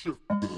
shit.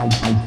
I'm